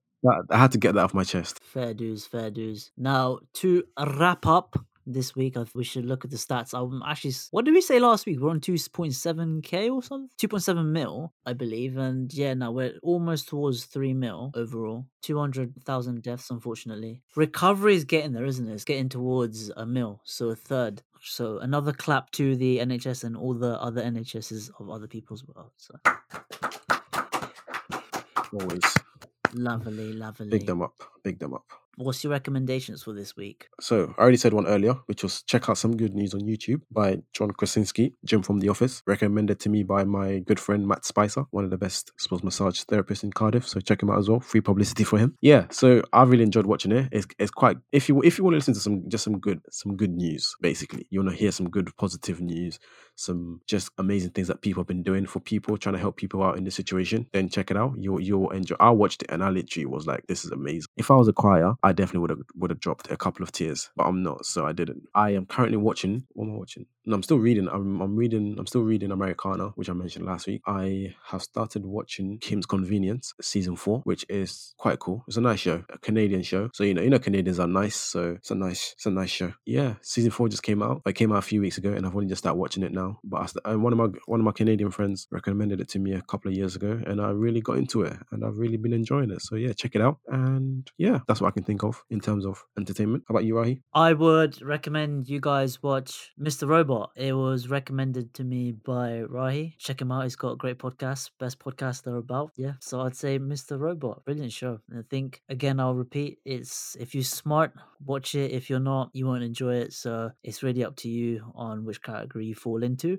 I had to get that off my chest. Fair dues, fair dues. Now, to wrap up this week, I we should look at the stats. I'm actually, what did we say last week? We're on 2.7k or something? 2.7 mil, I believe. And yeah, now we're almost towards 3 mil overall. 200,000 deaths, unfortunately. Recovery is getting there, isn't it? It's getting towards a mil, so a third. So another clap to the NHS and all the other NHSs of other people as well. So Always lovely, lovely. big them up, big them up. What's your recommendations for this week? So I already said one earlier, which was check out some good news on YouTube by John Krasinski, Jim from The Office, recommended to me by my good friend Matt Spicer, one of the best sports massage therapists in Cardiff. So check him out as well. Free publicity for him. Yeah, so I really enjoyed watching it. It's, it's quite if you if you want to listen to some just some good some good news, basically. You want to hear some good positive news, some just amazing things that people have been doing for people, trying to help people out in this situation, then check it out. You'll you'll enjoy. I watched it and I literally was like, this is amazing. If I was a crier, I definitely would have would have dropped a couple of tears, but I'm not, so I didn't. I am currently watching. What am I watching? No, I'm still reading. I'm I'm reading. I'm still reading Americanah, which I mentioned last week. I have started watching Kim's Convenience season four, which is quite cool. It's a nice show, a Canadian show. So you know, you know, Canadians are nice, so it's a nice, it's a nice show. Yeah, season four just came out. It came out a few weeks ago, and I've only just started watching it now. But one of my one of my Canadian friends recommended it to me a couple of years ago, and I really got into it, and I've really been enjoying it. So yeah, check it out. And yeah, that's what I can think of in terms of entertainment. How about you, Rahi? I would recommend you guys watch Mr. Robot. It was recommended to me by Rahi. Check him out. He's got a great podcast, best podcast they're about. Yeah. So I'd say Mr. Robot. Brilliant show. And I think again I'll repeat, it's if you're smart, watch it. If you're not, you won't enjoy it. So it's really up to you on which category you fall into.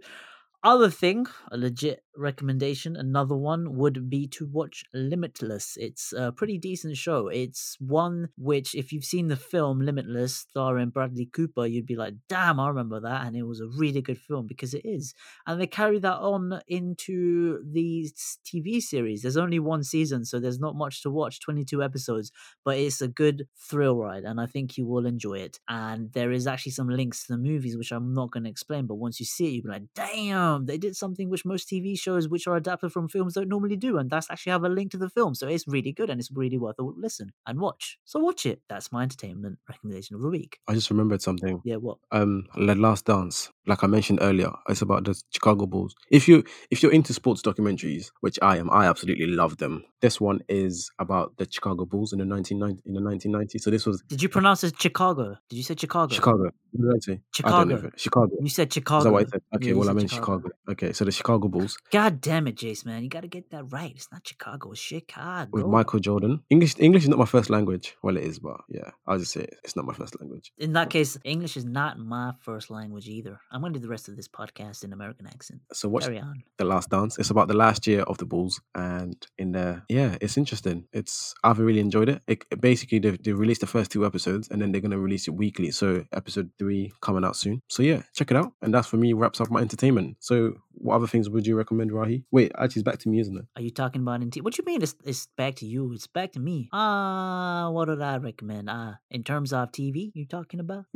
Other thing, a legit recommendation, another one would be to watch Limitless. It's a pretty decent show. It's one which, if you've seen the film Limitless starring Bradley Cooper, you'd be like, damn, I remember that. And it was a really good film because it is. And they carry that on into the TV series. There's only one season, so there's not much to watch 22 episodes, but it's a good thrill ride. And I think you will enjoy it. And there is actually some links to the movies, which I'm not going to explain, but once you see it, you'll be like, damn they did something which most TV shows which are adapted from films don't normally do, and that's actually have a link to the film. So it's really good and it's really worth a listen and watch. So watch it. That's my entertainment recommendation of the week. I just remembered something. Yeah, what? Um, The Last Dance. Like I mentioned earlier, it's about the Chicago Bulls. If you if you're into sports documentaries, which I am, I absolutely love them. This one is about the Chicago Bulls in the 1990 in the 1990s. So this was Did you pronounce it Chicago? Did you say Chicago? Chicago. What did I say? I don't know Chicago. Chicago. You said Is Chicago. that what I said? Okay, Yeah, well I meant Chicago. Okay, so the Chicago Bulls God damn it, Jase, man. You got to get that right. It's not Chicago, it's Chicago. with Michael Jordan. English English is not my first language. Well, it is, but yeah, I'll just say it. it's not my first language. In that case, English is not my first language either. I'm going to do the rest of this podcast in American accent. So watch Carry on. The Last Dance. It's about the last year of the Bulls, and in there, yeah, it's interesting. It's I've really enjoyed it. it basically, they they released the first two episodes, and then they're gonna release it weekly. So episode three coming out soon. So yeah, check it out. And that for me wraps up my entertainment. So what other things would you recommend, Rahi? Wait, actually, it's back to me, isn't it? Are you talking about in? What you mean? It's, it's back to you. It's back to me. Ah, what did I recommend? Ah, in terms of TV, you talking about?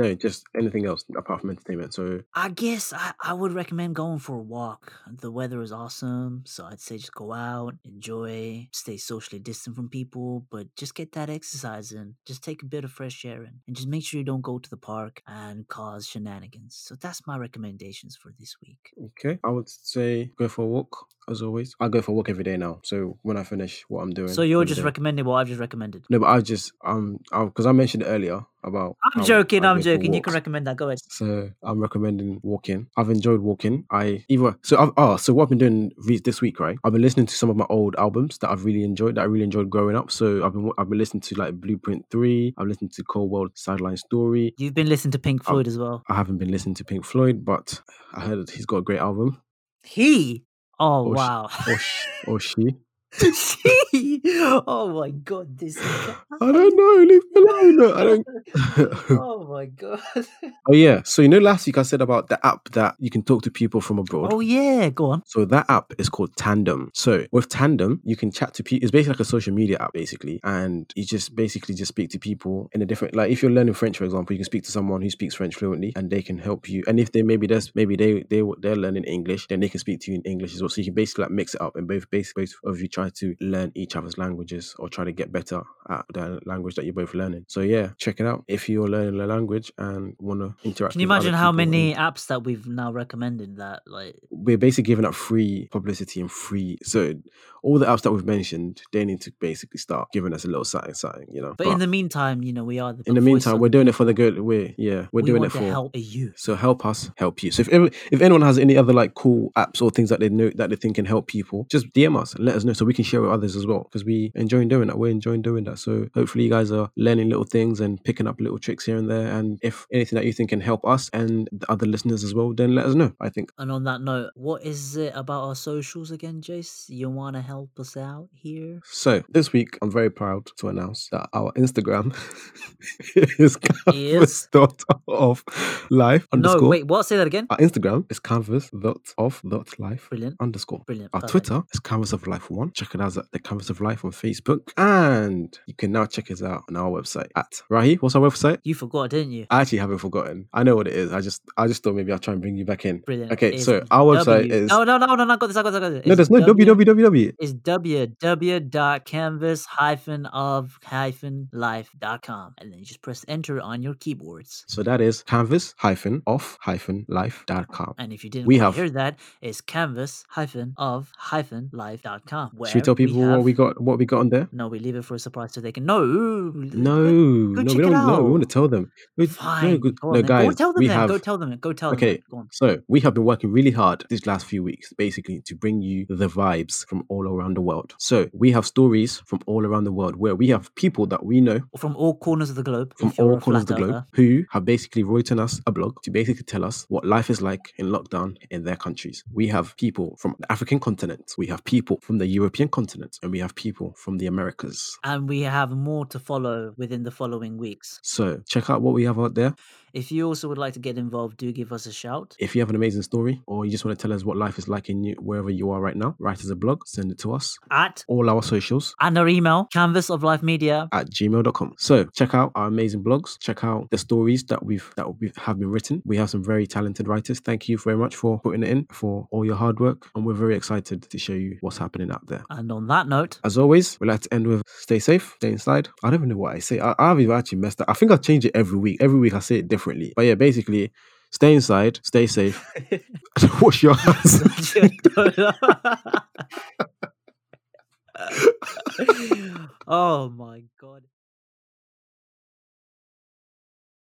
No, just anything else apart from entertainment. So I guess I, I would recommend going for a walk. The weather is awesome, so I'd say just go out, enjoy, stay socially distant from people, but just get that exercise in. Just take a bit of fresh air in, and just make sure you don't go to the park and cause shenanigans. So that's my recommendations for this week. okay, I would say go for a walk as always. I go for a walk every day now. So when I finish what I'm doing, So you're just day- recommending what I've just recommended. no, but I just um because I mentioned earlier about. I'm joking. I I'm joking. You can recommend that. Go ahead. So I'm recommending walking. I've enjoyed walking. I either so I've oh so what I've been doing this week, right? I've been listening to some of my old albums that I've really enjoyed. That I really enjoyed growing up. So I've been I've been listening to like Blueprint Three. I've listened to Cole World Sideline Story. You've been listening to Pink Floyd as well. I haven't been listening to Pink Floyd, but I heard he's got a great album. He. Oh Or wow. Or sh- or she. She. <laughs> Oh my god. This. <laughs> I don't know. Leave me alone. I don't. <laughs> oh my god. oh yeah. So you know, last week I said about the app that you can talk to people from abroad. Oh yeah. Go on. So that app is called Tandem. So with Tandem, you can chat to people. It's basically like a social media app, basically, and you just basically just speak to people in a different. Like if you're learning French, for example, you can speak to someone who speaks French fluently, and they can help you. And if they maybe there's maybe they they they're learning English, then they can speak to you in English as well. So you can basically like mix it up, and both basically both of you try to learn each other's languages or try to get better at the language that you're both learning. So yeah, check it out if you're learning a language and want to interact. Can you imagine how people and- many apps that we've now recommended that like we're basically giving up free publicity and free. So all the apps that we've mentioned, they need to basically start giving us a little something, something, you know. but, in the meantime, you know, we are the in the meantime, we're doing it for the good. We're yeah, we're we doing it to for. help you. So help us help you. So if ever, if anyone has any other like cool apps or things that they know that they think can help people, just DM us and let us know so we can share with others as well. because we enjoy doing that. We're enjoying doing that. So hopefully you guys are learning little things and picking up little tricks here and there. And if anything that you think can help us and the other listeners as well, then let us know. I think. And on that note, what is it about our socials again, Jase? You want to help us out here? So this week, I'm very proud to announce that our Instagram <laughs> is canvas dot of life underscore. No, wait, what? Say that again. Our Instagram is canvas dot of dot life Brilliant. underscore. Brilliant. Our Perfect. Twitter is Canvas of Life One. Check it out at the Canvas of Life on Facebook, and you can now check us out on our website at Rahi. What's our website? You forgot, didn't you? I actually haven't forgotten. I know what it is. I just, I just thought maybe I'll try and bring you back in. Brilliant. Okay, so our website W- is No, no, no, no, no. Got this. I got this. I got this. no. There's no www. It's www.canvas-of-life.com. And then you just press enter on your keyboards. So that is canvas hyphen off hyphen life.com. And if you didn't We have- hear that, it's canvas-of-life.com. Should we tell people what we got? What we got on there? No, we leave it for a surprise so they can know. No, Go no, we don't. No, we want to tell them. We, Fine. No, good- Go no, guys, Go tell them we then. have. Go tell them. Go tell them. Okay. Go on. so we have been working really hard these last few weeks, basically, to bring you the vibes from all around the world. So we have stories from all around the world where we have people that we know From all corners of the globe. from all corners of the globe who have basically written us a blog to basically tell us what life is like in lockdown in their countries. We have people from the African continent, we have people from the European continent, and we have people from the Americas. And we have more to follow within the following weeks. So check out what we have out there. If you also would like to get involved, do give us a shout. If you have an amazing story or you just want to tell us what life is like in you, wherever you are right now, write us a blog, send it to us. At All our socials and our email, canvas of life media. at gmail.com. So check out our amazing blogs. Check out the stories that we've that we have been written. We have some very talented writers. Thank you very much for putting it in, for all your hard work. And we're very excited to show you what's happening out there. And on that note, As always, we like to end with stay safe, stay inside. I don't even know what I say. I, I've actually messed up. I think I change it every week. Every week I say it differently. But yeah, basically, stay inside, stay safe, <laughs> <laughs> wash your hands. <laughs> oh my